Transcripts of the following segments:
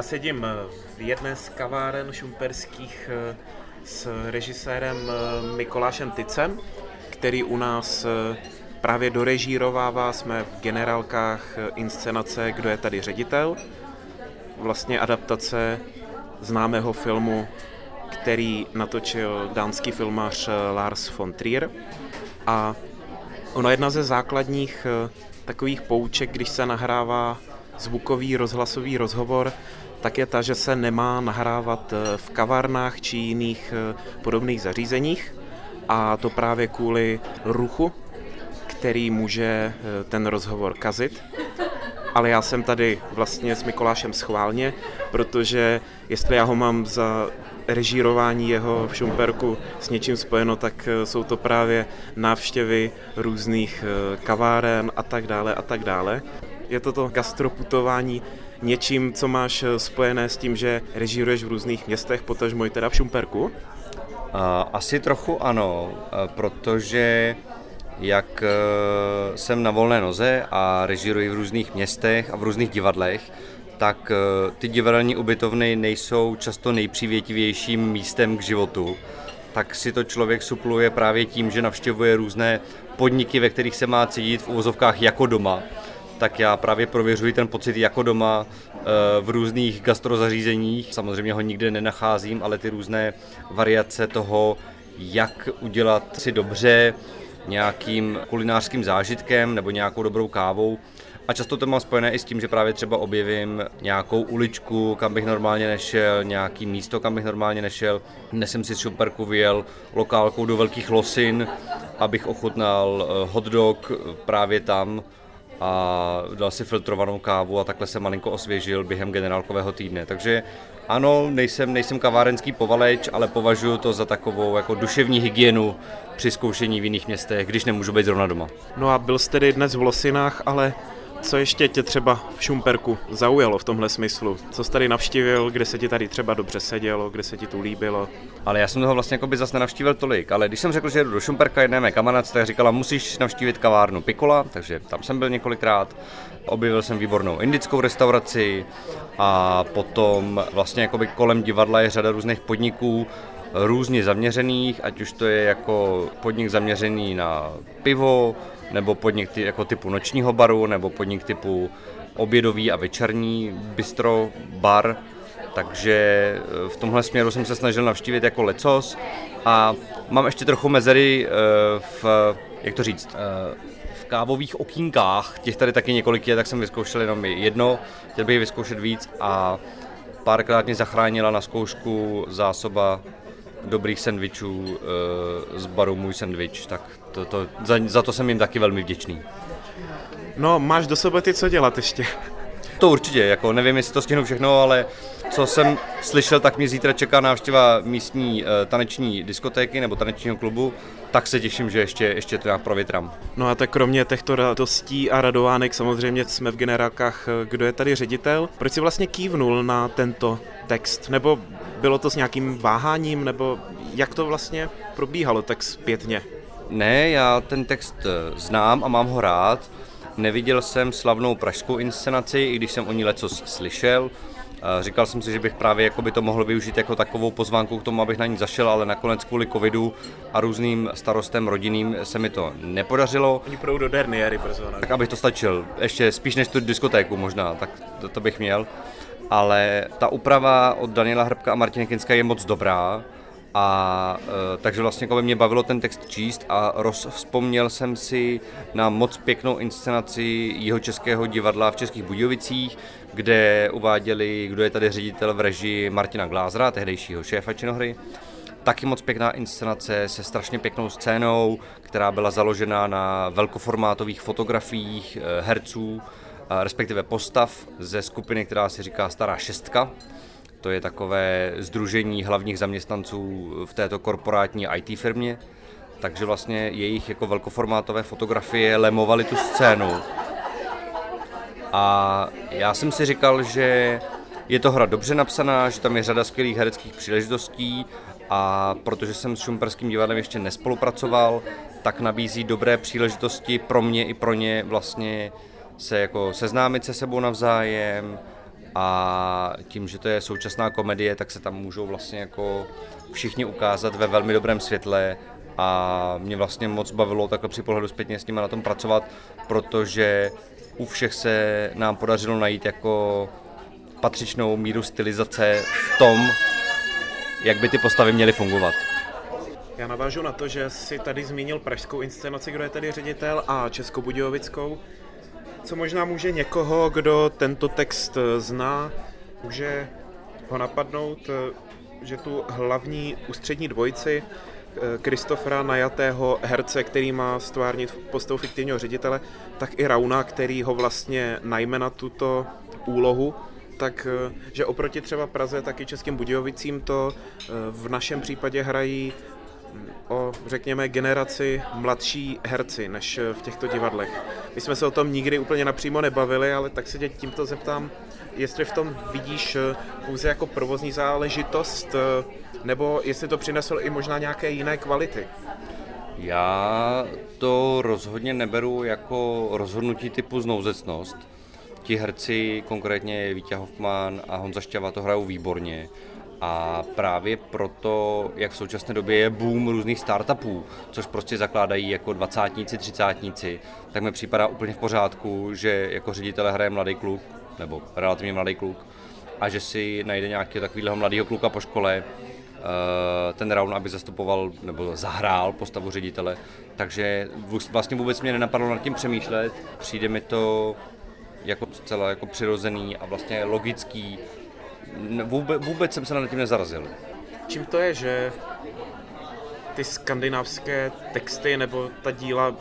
Já sedím v jedné z kaváren šumperských eh, s režisérem eh, Mikolášem Tycem, který u nás eh, právě dorežírovává, jsme v generálkách inscenace Kdo je tady ředitel, vlastně adaptace známého filmu, který natočil dánský filmař Lars von Trier. A ono jedna ze základních takových pouček, když se nahrává zvukový rozhlasový rozhovor, tak je ta, že se nemá nahrávat eh, v kavárnách či jiných eh, podobných zařízeních a to právě kvůli ruchu, který může eh, ten rozhovor kazit. Ale já jsem tady vlastně s Mikolášem schválně, protože jestli já ho mám za režírování jeho v Šumperku s něčím spojeno, tak jsou to právě návštěvy různých kaváren a tak dále a tak dále. Je to to gastroputování něčím, co máš eh, spojené s tím, že režíruješ v různých městech, potažmo i teda v Šumperku? Asi trochu ano, protože jak eh, jsem na volné noze a režíruji v různých městech a v různých divadlech, tak eh, ty divadelní ubytovny nejsou často nejpřívětivějším místem k životu. Tak si to člověk supluje právě tím, že navštěvuje různé podniky, ve kterých se má cítit v uvozovkách jako doma tak já právě prověřuji ten pocit jako doma eh, v různých gastrozařízeních. Samozřejmě ho nikde nenacházím, ale ty různé variace toho, jak udělat si dobře nějakým kulinářským zážitkem nebo nějakou dobrou kávou. A často to mám spojené i s tím, že právě třeba objevím nějakou uličku, kam bych normálně nešel, nějaký místo, kam bych normálně nešel. Dnes jsem si z Šumperku vyjel lokálkou do Velkých Losin, abych ochutnal eh, hotdog právě tam a dal si filtrovanou kávu a takhle se malinko osvěžil během generálkového týdne. Takže ano, nejsem, nejsem kavárenský povaleč, ale považuji to za takovou jako duševní hygienu při zkoušení v jiných městech, když nemůžu být zrovna doma. No a byl jste tedy dnes v Losinách, ale co ještě tě třeba v Šumperku zaujalo v tomhle smyslu? Co jsi tady navštívil, kde se ti tady třeba dobře sedělo, kde se ti tu líbilo? Ale já jsem toho vlastně jako by zase nenavštívil tolik, ale když jsem řekl, že jedu do Šumperka, jedné mé kamarádce, tak říkala, musíš navštívit kavárnu Pikola, takže tam jsem byl několikrát. Objevil jsem výbornou indickou restauraci a potom vlastně jako by kolem divadla je řada různých podniků, různě zaměřených, ať už to je jako podnik zaměřený na pivo, nebo podnik ty, jako typu nočního baru, nebo podnik typu obědový a večerní bistro, bar, takže eh, v tomhle směru jsem se snažil navštívit jako lecos. A mám ještě trochu mezery eh, v, jak to říct, eh, v kávových okýnkách, těch tady taky několik je, tak jsem vyzkoušel jenom jedno, chtěl bych vyzkoušet víc. A párkrát mě zachránila na zkoušku zásoba dobrých sendvičů z baru Můj sendvič, tak to, to, za, za to jsem jim taky velmi vděčný. No, máš do soboty co dělat ještě. To určitě, jako nevím, jestli to stihnu všechno, ale co jsem slyšel, tak mě zítra čeká návštěva místní uh, taneční diskotéky nebo tanečního klubu, tak se těším, že ještě, ještě to nějak provětrám. No a tak kromě těchto radostí a radovánek samozřejmě jsme v generálkách, eh, kdo je tady ředitel. Proč si vlastně kývnul na tento text? Nebo bylo to s nějakým váháním, nebo jak to vlastně probíhalo tak zpětně? Ne, já ten text eh, znám a mám ho rád. Neviděl jsem slavnou pražskou inscenaci, i když jsem o ní leco slyšel. Eh, říkal jsem si, že bych právě jako by to mohl využít jako takovou pozvánku k tomu, abych na ní zašel, ale nakonec kvůli covidu a různým starostem rodinným se mi to nepodařilo. Oni půjdou do Derniéry brzo. Tak abych to stačil, ještě spíš než tu diskotéku možná, tak to, to bych měl. Ale ta úprava od Daniela Hrbka a Martina Kinska je moc dobrá a e, takže vlastně jako by mě bavilo ten text číst a rozvzpomněl jsem si na moc pěknou inscenaci jeho českého divadla v Českých Budějovicích, kde uváděli, kdo je tady ředitel v režii Martina Glázra, tehdejšího šéfa činohry. Taky moc pěkná inscenace se strašně pěknou scénou, která byla založena na velkoformátových fotografiích e, herců, respektive postav ze skupiny, která se říká Stará šestka to je takové združení hlavních zaměstnanců v této korporátní IT firmě. Takže vlastně jejich jako velkoformátové fotografie lemovaly tu scénu. A já jsem si říkal, že je to hra dobře napsaná, že tam je řada skvělých hereckých příležitostí a protože jsem s Šumperským divadlem ještě nespolupracoval, tak nabízí dobré příležitosti pro mě i pro ně vlastně se jako seznámit se sebou navzájem, a tím, že to je současná komedie, tak se tam můžou vlastně jako všichni ukázat ve velmi dobrém světle a mě vlastně moc bavilo takhle při pohledu zpětně s nimi na tom pracovat, protože u všech se nám podařilo najít jako patřičnou míru stylizace v tom, jak by ty postavy měly fungovat. Já navážu na to, že si tady zmínil pražskou inscenaci, kdo je tady ředitel, a českobudějovickou, co možná může někoho, kdo tento text zná, může ho napadnout, že tu hlavní ústřední dvojici Kristofra najatého herce, který má stvárnit postavu fiktivního ředitele, tak i Rauna, který ho vlastně najme na tuto úlohu, tak že oproti třeba Praze, tak i Českým Budějovicím to v našem případě hrají o, řekněme, generaci mladší herci než v těchto divadlech. My jsme se o tom nikdy úplně napřímo nebavili, ale tak se tě tímto zeptám, jestli v tom vidíš pouze jako provozní záležitost, nebo jestli to přineslo i možná nějaké jiné kvality. Já to rozhodně neberu jako rozhodnutí typu znouzecnost. Ti herci, konkrétně Vítě Hoffman a Honza Šťava, to hrajou výborně a právě proto, jak v současné době je boom různých startupů, což prostě zakládají jako dvacátníci, třicátníci, tak mi připadá úplně v pořádku, že jako ředitele hraje mladý kluk, nebo relativně mladý kluk, a že si najde nějakého takového mladého kluka po škole, eh, ten round, aby zastupoval nebo zahrál postavu ředitele. Takže vlastně vůbec mě nenapadlo nad tím přemýšlet. Přijde mi to jako zcela jako přirozený a vlastně logický vůbec, vůbec jsem se na tím nezarazil. Čím to je, že ty skandinávské texty nebo ta díla,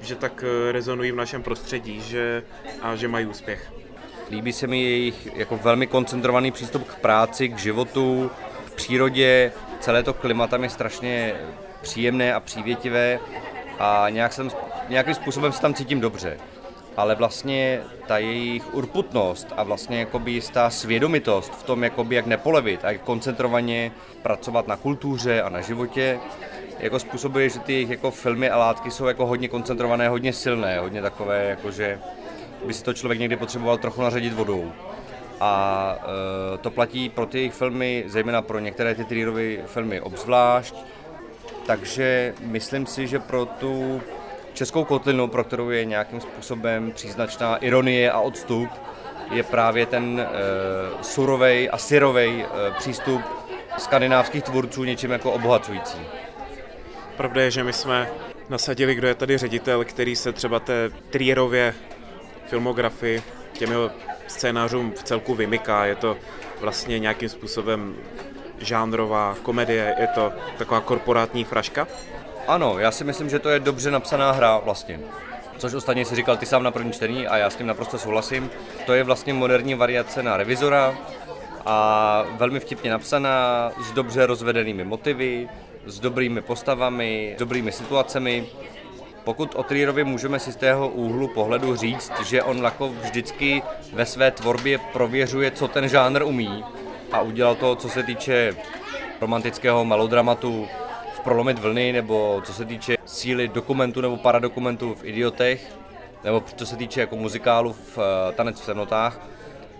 že tak eh, rezonují v našem prostředí že, a že mají úspěch? Líbí se mi jejich jako velmi koncentrovaný přístup k práci, k životu, k přírodě. Celé to klima tam je strašně příjemné a přívětivé a nějak jsem, nějakým způsobem se tam cítím dobře ale vlastně ta jejich urputnost a vlastně jakoby jistá svědomitost v tom, jakoby jak nepolevit a jak koncentrovaně pracovat na kultuře a na životě, jako způsobuje, že ty jejich jako filmy a látky jsou jako hodně koncentrované, hodně silné, hodně takové, jako že by si to člověk někdy potřeboval trochu naředit vodou. A e, to platí pro ty jejich filmy, zejména pro některé ty Trierové filmy obzvlášť. Takže myslím si, že pro tu českou kotlinu, pro kterou je nějakým způsobem příznačná ironie a odstup, je právě ten e, surovej a syrovej e, přístup skandinávských tvůrců něčím jako obohacující. Pravda je, že my jsme nasadili, kdo je tady ředitel, který se třeba té Trierově filmografii těmi scénářům v celku vymyká. Je to vlastně nějakým způsobem žánrová komedie, je to taková korporátní fraška. Ano, já si myslím, že to je dobře napsaná hra vlastně. Což ostatně si říkal ty sám na první čtení a já s tím naprosto souhlasím. To je vlastně moderní variace na revizora a velmi vtipně napsaná, s dobře rozvedenými motivy, s dobrými postavami, s dobrými situacemi. Pokud o Trierovi můžeme si z tého úhlu pohledu říct, že on jako vždycky ve své tvorbě prověřuje, co ten žánr umí a udělal to, co se týče romantického melodramatu, prolomit vlny, nebo co se týče síly dokumentu nebo paradokumentu v Idiotech, nebo co se týče jako muzikálu v uh, Tanec v temnotách,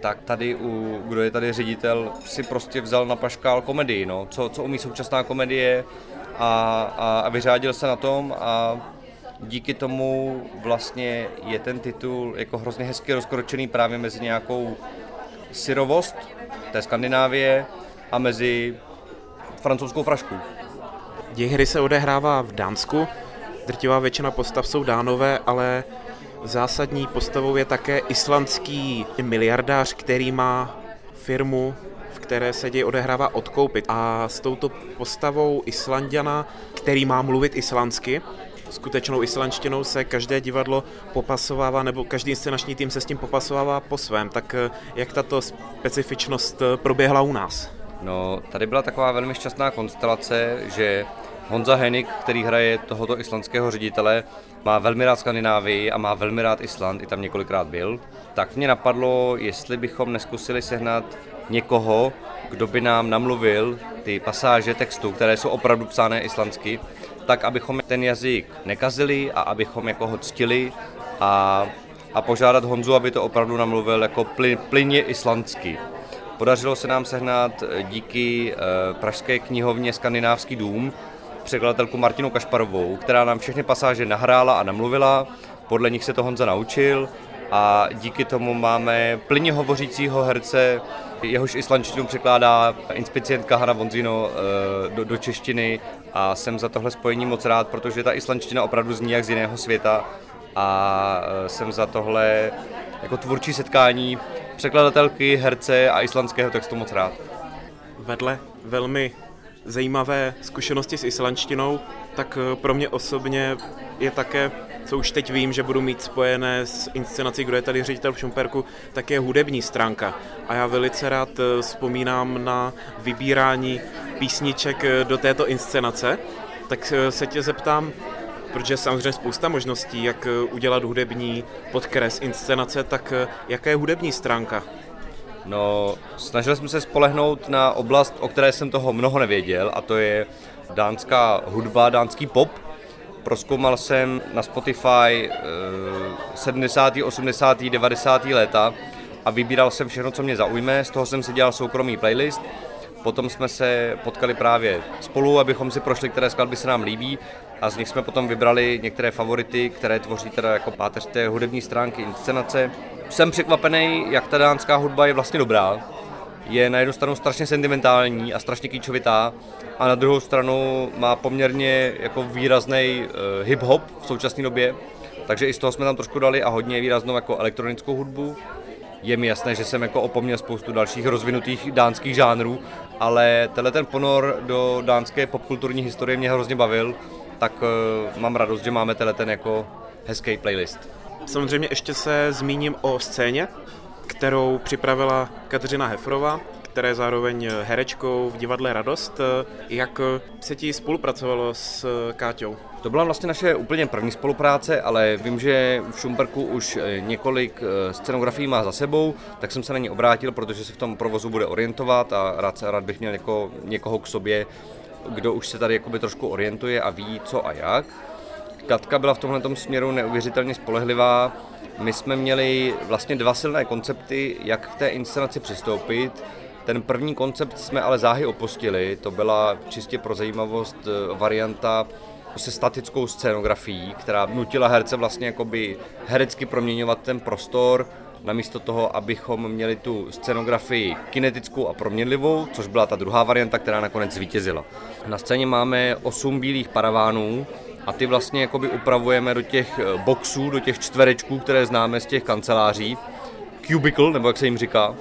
tak tady, u, kdo je tady ředitel, si prostě vzal na paškál komedii, no, co, co umí současná komedie a, a, a vyřádil se na tom a díky tomu vlastně je ten titul jako hrozně hezky rozkročený právě mezi nějakou syrovost té Skandinávie a mezi francouzskou frašku. Děj hry se odehrává v Dánsku, drtivá většina postav jsou dánové, ale zásadní postavou je také islandský miliardář, který má firmu, v které se děj odehrává odkoupit. A s touto postavou Islandiana, který má mluvit islandsky, skutečnou islandštinou se každé divadlo popasovává, nebo každý inscenační tým se s tím popasovává po svém. Tak eh, jak tato specifičnost eh, proběhla u nás? No, tady byla taková velmi šťastná konstelace, že Honza Henik, který hraje tohoto islandského ředitele, má velmi rád Skandinávii a má velmi rád Island, i tam několikrát byl. Tak mě napadlo, jestli bychom neskusili sehnat někoho, kdo by nám namluvil ty pasáže textu, které jsou opravdu psány islandsky, tak abychom ten jazyk nekazili a abychom jako ho ctili a a požádat Honzu, aby to opravdu namluvil jako plyn, plyně islandsky. Podařilo se nám sehnat eh, díky eh, Pražské knihovně Skandinávský dům překladatelku Martinu Kašparovou, která nám všechny pasáže nahrála a namluvila, podle nich se to Honza naučil. A díky tomu máme plně hovořícího herce, jehož islandštinu překládá inspicientka Hanna Vonzino eh, do, do češtiny. A jsem za tohle spojení moc rád, protože ta islandština opravdu zní jak z jiného světa. A jsem za tohle jako tvůrčí setkání překladatelky, herce a islandského textu moc rád. Vedle velmi zajímavé zkušenosti s islandštinou, tak eh, pro mě osobně je také, co už teď vím, že budu mít spojené s inscenací, kdo je tady ředitel v Šumperku, tak je hudební stránka. A já velice rád eh, vzpomínám na vybírání písniček eh, do této inscenace. Tak se tě zeptám, protože samozřejmě spousta možností, jak udělat hudební podkres inscenace, tak jaká je hudební stránka? No, snažil jsem se spolehnout na oblast, o které jsem toho mnoho nevěděl, a to je dánská hudba, dánský pop. Proskoumal jsem na Spotify 70., 80., 90. léta a vybíral jsem všechno, co mě zaujme. Z toho jsem si dělal soukromý playlist. Potom jsme se potkali právě spolu, abychom si prošli, které skladby se nám líbí a z nich jsme potom vybrali některé favority, které tvoří teda jako páteř té hudební stránky inscenace jsem překvapený, jak ta dánská hudba je vlastně dobrá. Je na jednu stranu strašně sentimentální a strašně kýčovitá a na druhou stranu má poměrně jako výrazný uh, hip-hop v současné době. Takže i z toho jsme tam trošku dali a hodně výraznou jako elektronickou hudbu. Je mi jasné, že jsem jako opomněl spoustu dalších rozvinutých dánských žánrů, ale tenhle ten ponor do dánské popkulturní historie mě hrozně bavil, tak uh, mám radost, že máme tenhle ten jako hezký playlist. Samozřejmě ještě se zmíním o scéně, kterou připravila Kateřina Hefrova, která je zároveň herečkou v divadle Radost. Jak se ti spolupracovalo s Káťou? To byla vlastně naše úplně první spolupráce, ale vím, že v Šumperku už několik eh, scenografií má za sebou, tak jsem se na ní obrátil, protože se v tom provozu bude orientovat a rád, rád bych měl něko, někoho k sobě, kdo už se tady jakoby trošku orientuje a ví co a jak. Katka byla v tomhle směru neuvěřitelně spolehlivá. My jsme měli vlastně dva silné koncepty, jak k té inscenaci přistoupit. Ten první koncept jsme ale záhy opustili, to byla čistě pro zajímavost eh, varianta se statickou scénografií, která nutila herce vlastně jakoby herecky proměňovat ten prostor, namísto toho, abychom měli tu scenografii kinetickou a proměnlivou, což byla ta druhá varianta, která nakonec zvítězila. Na scéně máme osm bílých paravánů, a ty vlastně jakoby upravujeme do těch eh, boxů, do těch čtverečků, které známe z těch kanceláří, cubicle, nebo jak se jim říká.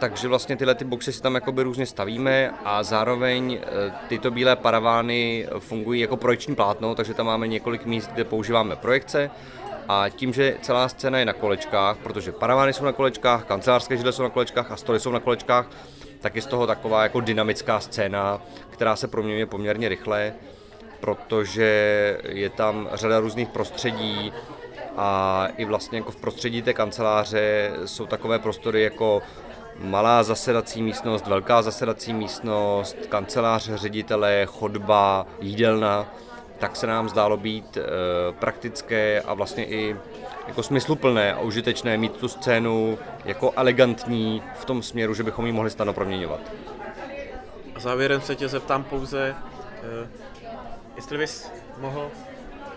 Takže vlastně tyhle ty boxy si tam jakoby různě stavíme a zároveň eh, tyto bílé paravány fungují jako projekční plátno, takže tam máme několik míst, kde používáme projekce. A tím, že celá scéna je na kolečkách, protože paravány jsou na kolečkách, kancelářské židle jsou na kolečkách a stoly jsou na kolečkách, tak je z toho taková jako dynamická scéna, která se proměňuje poměrně rychle protože je tam řada různých prostředí a i vlastně jako v prostředí té kanceláře jsou takové prostory jako malá zasedací místnost, velká zasedací místnost, kancelář ředitele, chodba, jídelna, tak se nám zdálo být e, praktické a vlastně i jako smysluplné a užitečné mít tu scénu jako elegantní v tom směru, že bychom ji mohli stano proměňovat. A závěrem se tě zeptám pouze, e, Jestli bys mohl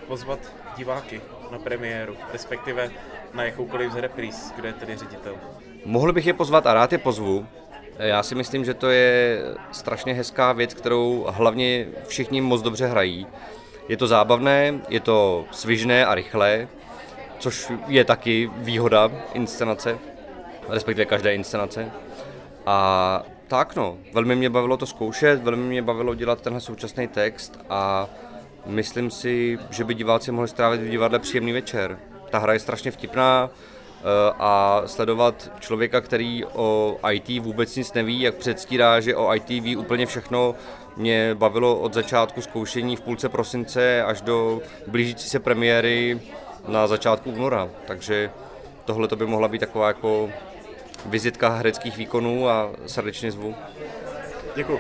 pozvat diváky na premiéru, respektive na jakoukoliv z repríz, kde je tedy ředitel. Mohl bych je pozvat a rád je pozvu. Já si myslím, že to je strašně hezká věc, kterou hlavně všichni moc dobře hrají. Je to zábavné, je to svižné a rychlé, což je taky výhoda inscenace, respektive každé inscenace. A tak no, velmi mě bavilo to zkoušet, velmi mě bavilo dělat tenhle současný text a myslím si, že by diváci mohli strávit v divadle příjemný večer. Ta hra je strašně vtipná a sledovat člověka, který o IT vůbec nic neví, jak předstírá, že o IT ví úplně všechno, mě bavilo od začátku zkoušení v půlce prosince až do blížící se premiéry na začátku února. Takže tohle to by mohla být taková jako vizitka hereckých výkonů a srdečně zvu. Děkuji.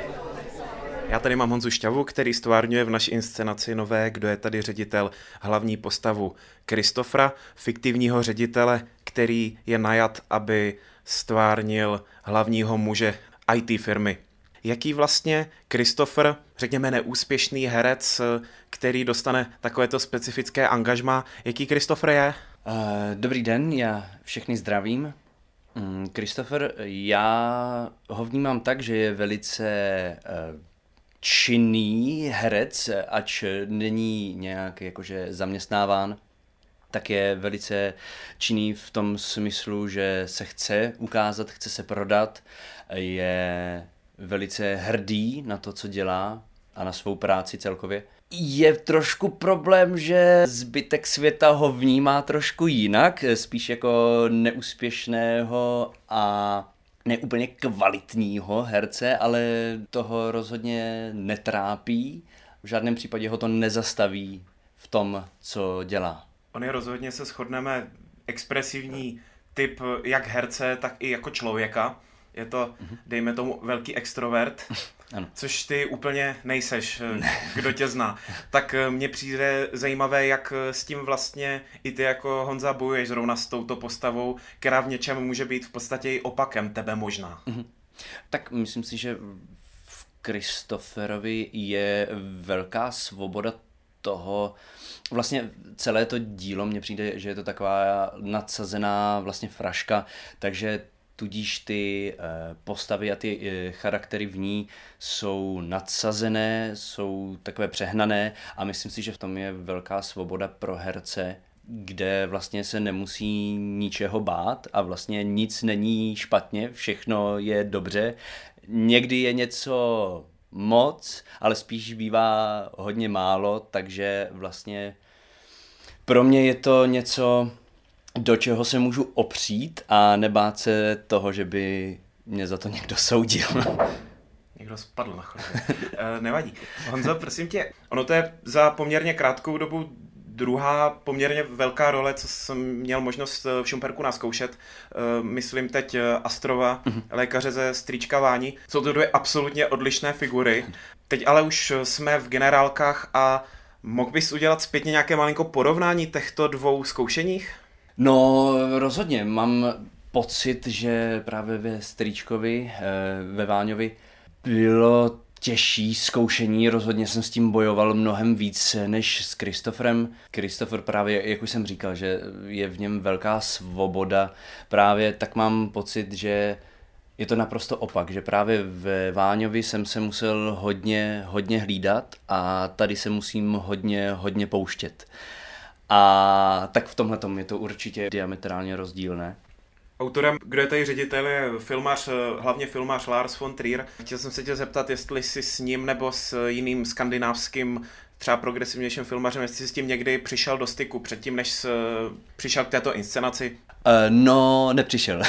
Já tady mám Honzu Šťavu, který stvárňuje v naší inscenaci nové Kdo je tady ředitel hlavní postavu Kristofra, fiktivního ředitele, který je najat, aby stvárnil hlavního muže IT firmy. Jaký vlastně Christopher, řekněme neúspěšný herec, který dostane takovéto specifické angažma, jaký Christopher je? Uh, dobrý den, já všechny zdravím. Mm, Christopher, já ho vnímám tak, že je velice uh, činný herec, ač není nějak jakože zaměstnáván, tak je velice činný v tom smyslu, že se chce ukázat, chce se prodat, je velice hrdý na to, co dělá a na svou práci celkově. Je trošku problém, že zbytek světa ho vnímá trošku jinak, spíš jako neúspěšného a neúplně kvalitního herce, ale toho rozhodně netrápí. V žádném případě ho to nezastaví v tom, co dělá. On je rozhodně se shodneme expresivní typ jak herce, tak i jako člověka. Je to, dejme tomu, velký extrovert, ano. což ty úplně nejseš, kdo tě zná. Tak eh, mně přijde zajímavé, jak eh, s tím vlastně i ty jako Honza bojuješ zrovna s touto postavou, která v něčem může být v podstatě i opakem tebe možná. Mhm. Tak myslím si, že v Kristoferovi je velká svoboda toho, vlastně celé to dílo mně přijde, že je to taková nadsazená vlastně fraška, takže tudíž ty eh, postavy a ty eh, charaktery v ní jsou nadsazené, jsou takové přehnané a myslím si, že v tom je velká svoboda pro herce, kde vlastně se nemusí ničeho bát a vlastně nic není špatně, všechno je dobře. Někdy je něco moc, ale spíš bývá hodně málo, takže vlastně pro mě je to něco, do čeho se můžu opřít a nebát se toho, že by mě za to někdo soudil. Někdo spadl na chodbě. e, nevadí. Honzo, prosím tě, ono to je za poměrně krátkou dobu druhá poměrně velká role, co jsem měl možnost v Šumperku naskoušet. E, myslím teď Astrova, mm-hmm. lékaře ze Stříčka Váni. Jsou to dvě absolutně odlišné figury. Teď ale už jsme v generálkách a mohl bys udělat zpětně nějaké malinko porovnání těchto dvou zkoušeních? No, rozhodně. Mám pocit, že právě ve Stříčkovi, eh, ve Váňovi, bylo těžší zkoušení, rozhodně jsem s tím bojoval mnohem víc než s Christopherem. Christopher právě, jak už jsem říkal, že je v něm velká svoboda, právě tak mám pocit, že je to naprosto opak, že právě ve Váňovi jsem se musel hodně, hodně hlídat a tady se musím hodně, hodně pouštět. A tak v tomhle je to určitě diametrálně rozdílné. Autorem, kdo je tady ředitel, je filmař, hlavně filmař Lars von Trier. Chtěl jsem se tě zeptat, jestli jsi s ním nebo s jiným skandinávským třeba progresivnějším filmařem, jestli jsi s tím někdy přišel do styku předtím, než jsi přišel k této inscenaci? Uh, no, nepřišel.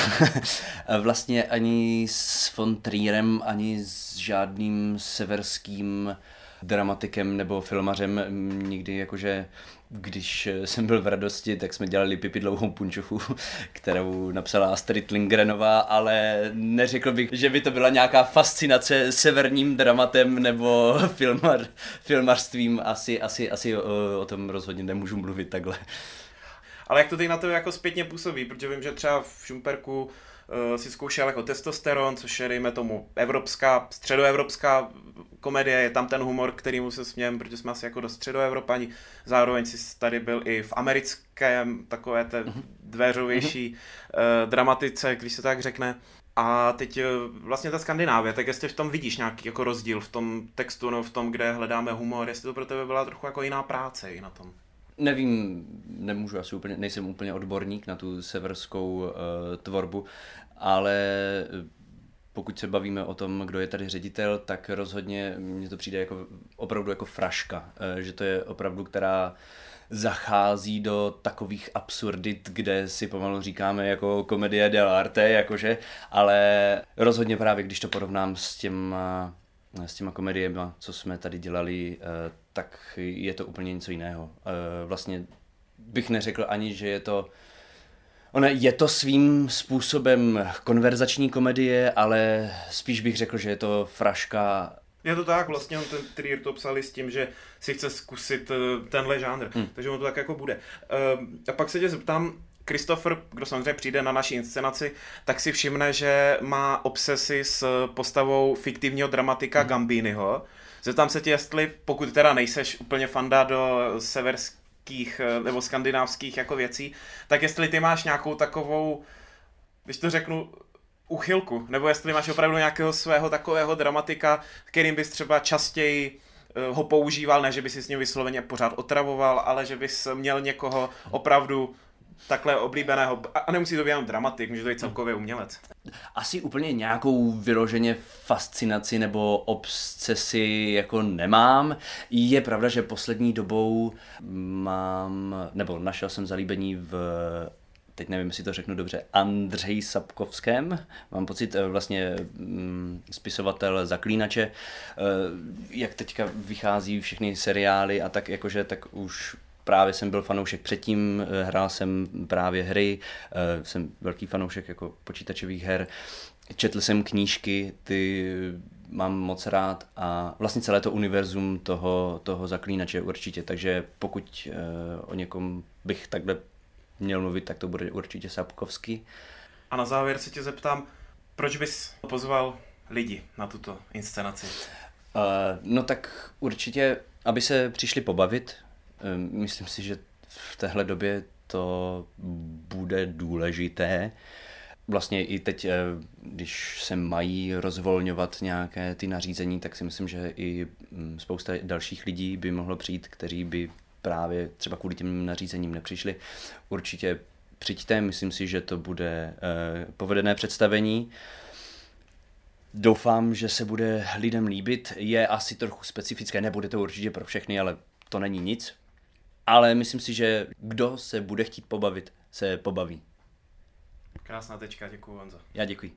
vlastně ani s von Trierem, ani s žádným severským dramatikem nebo filmařem nikdy jakože když jsem byl v radosti, tak jsme dělali pipi dlouhou punčochu, kterou napsala Astrid Lindgrenová, ale neřekl bych, že by to byla nějaká fascinace severním dramatem nebo filmar, filmařstvím. Asi, asi, asi o, o tom rozhodně nemůžu mluvit takhle. Ale jak to teď na to jako zpětně působí? Protože vím, že třeba v Šumperku si zkoušel jako testosteron, což je, dejme tomu, evropská, středoevropská komedie, je tam ten humor, kterýmu se smějem, protože jsme asi jako do středoevropani. Zároveň si tady byl i v americkém takové té mhm. dveřovější uh, dramatice, když se tak řekne. A teď eh, vlastně ta Skandinávie, tak jestli v tom vidíš nějaký jako rozdíl v tom textu, no v tom, kde hledáme humor, jestli to pro tebe byla trochu jako jiná práce i na tom. Nevím, nemůžu asi úplně, nejsem úplně odborník na tu severskou uh, tvorbu, ale pokud se bavíme o tom, kdo je tady ředitel, tak rozhodně mně to přijde jako opravdu jako fraška, eh, že to je opravdu, která zachází do takových absurdit, kde si pomalu říkáme jako komedie dell'arte, jakože, ale rozhodně právě, když to porovnám s těma, s těma komediemi, co jsme tady dělali, eh, tak je to úplně něco jiného. Eh, vlastně bych neřekl ani, že je to Ona je to svým způsobem konverzační komedie, ale spíš bych řekl, že je to fraška Je to tak, vlastně on ten Trier to psali s tím, že si chce zkusit eh, tenhle žánr, hmm. takže on to tak jako bude. Ehm, a pak se tě zeptám, Christopher, kdo samozřejmě přijde na naší inscenaci, tak si všimne, že má obsesy s postavou fiktivního dramatika hmm. Gambiniho. Zeptám se tě, jestli, pokud teda nejseš úplně fanda do severských eh, nebo skandinávských jako věcí, tak jestli ty máš nějakou takovou, když to řeknu, uchylku, nebo jestli máš opravdu nějakého svého takového dramatika, kterým bys třeba častěji eh, ho používal, ne, že by si s ním vysloveně pořád otravoval, ale že bys měl někoho opravdu takhle oblíbeného, a nemusí to být jenom dramatik, může to být celkově umělec. Asi úplně nějakou vyloženě fascinaci nebo obsesi jako nemám. Je pravda, že poslední dobou mám, nebo našel jsem zalíbení v teď nevím, jestli to řeknu dobře, Andřej Sapkovském, mám pocit eh, vlastně mm, spisovatel Zaklínače, eh, jak teďka vychází všechny seriály a tak jakože tak už právě jsem byl fanoušek předtím, eh, hrál jsem právě hry, jsem velký fanoušek jako počítačových her, četl jsem knížky, ty mám moc rád a vlastně celé to univerzum toho, toho zaklínače určitě, takže pokud o někom bych takhle měl mluvit, tak to bude určitě Sapkovský. A na závěr se tě zeptám, proč bys pozval lidi na tuto inscenaci? Uh, no tak určitě, aby se přišli pobavit. Uh, myslím si, že v téhle době to bude důležité. Vlastně i teď, eh, když se mají rozvolňovat nějaké ty nařízení, tak si myslím, že i mm, spousta dalších lidí by mohlo přijít, kteří by právě třeba kvůli těm nařízením nepřišli. Určitě přijďte, myslím si, že to bude uh, povedené představení. Doufám, že se bude lidem líbit. Je asi trochu specifické, nebude to určitě pro všechny, ale to není nic. Ale myslím si, že kdo se bude chtít pobavit, se pobaví. Krásná tečka, děkuji Honzo. Já děkuji.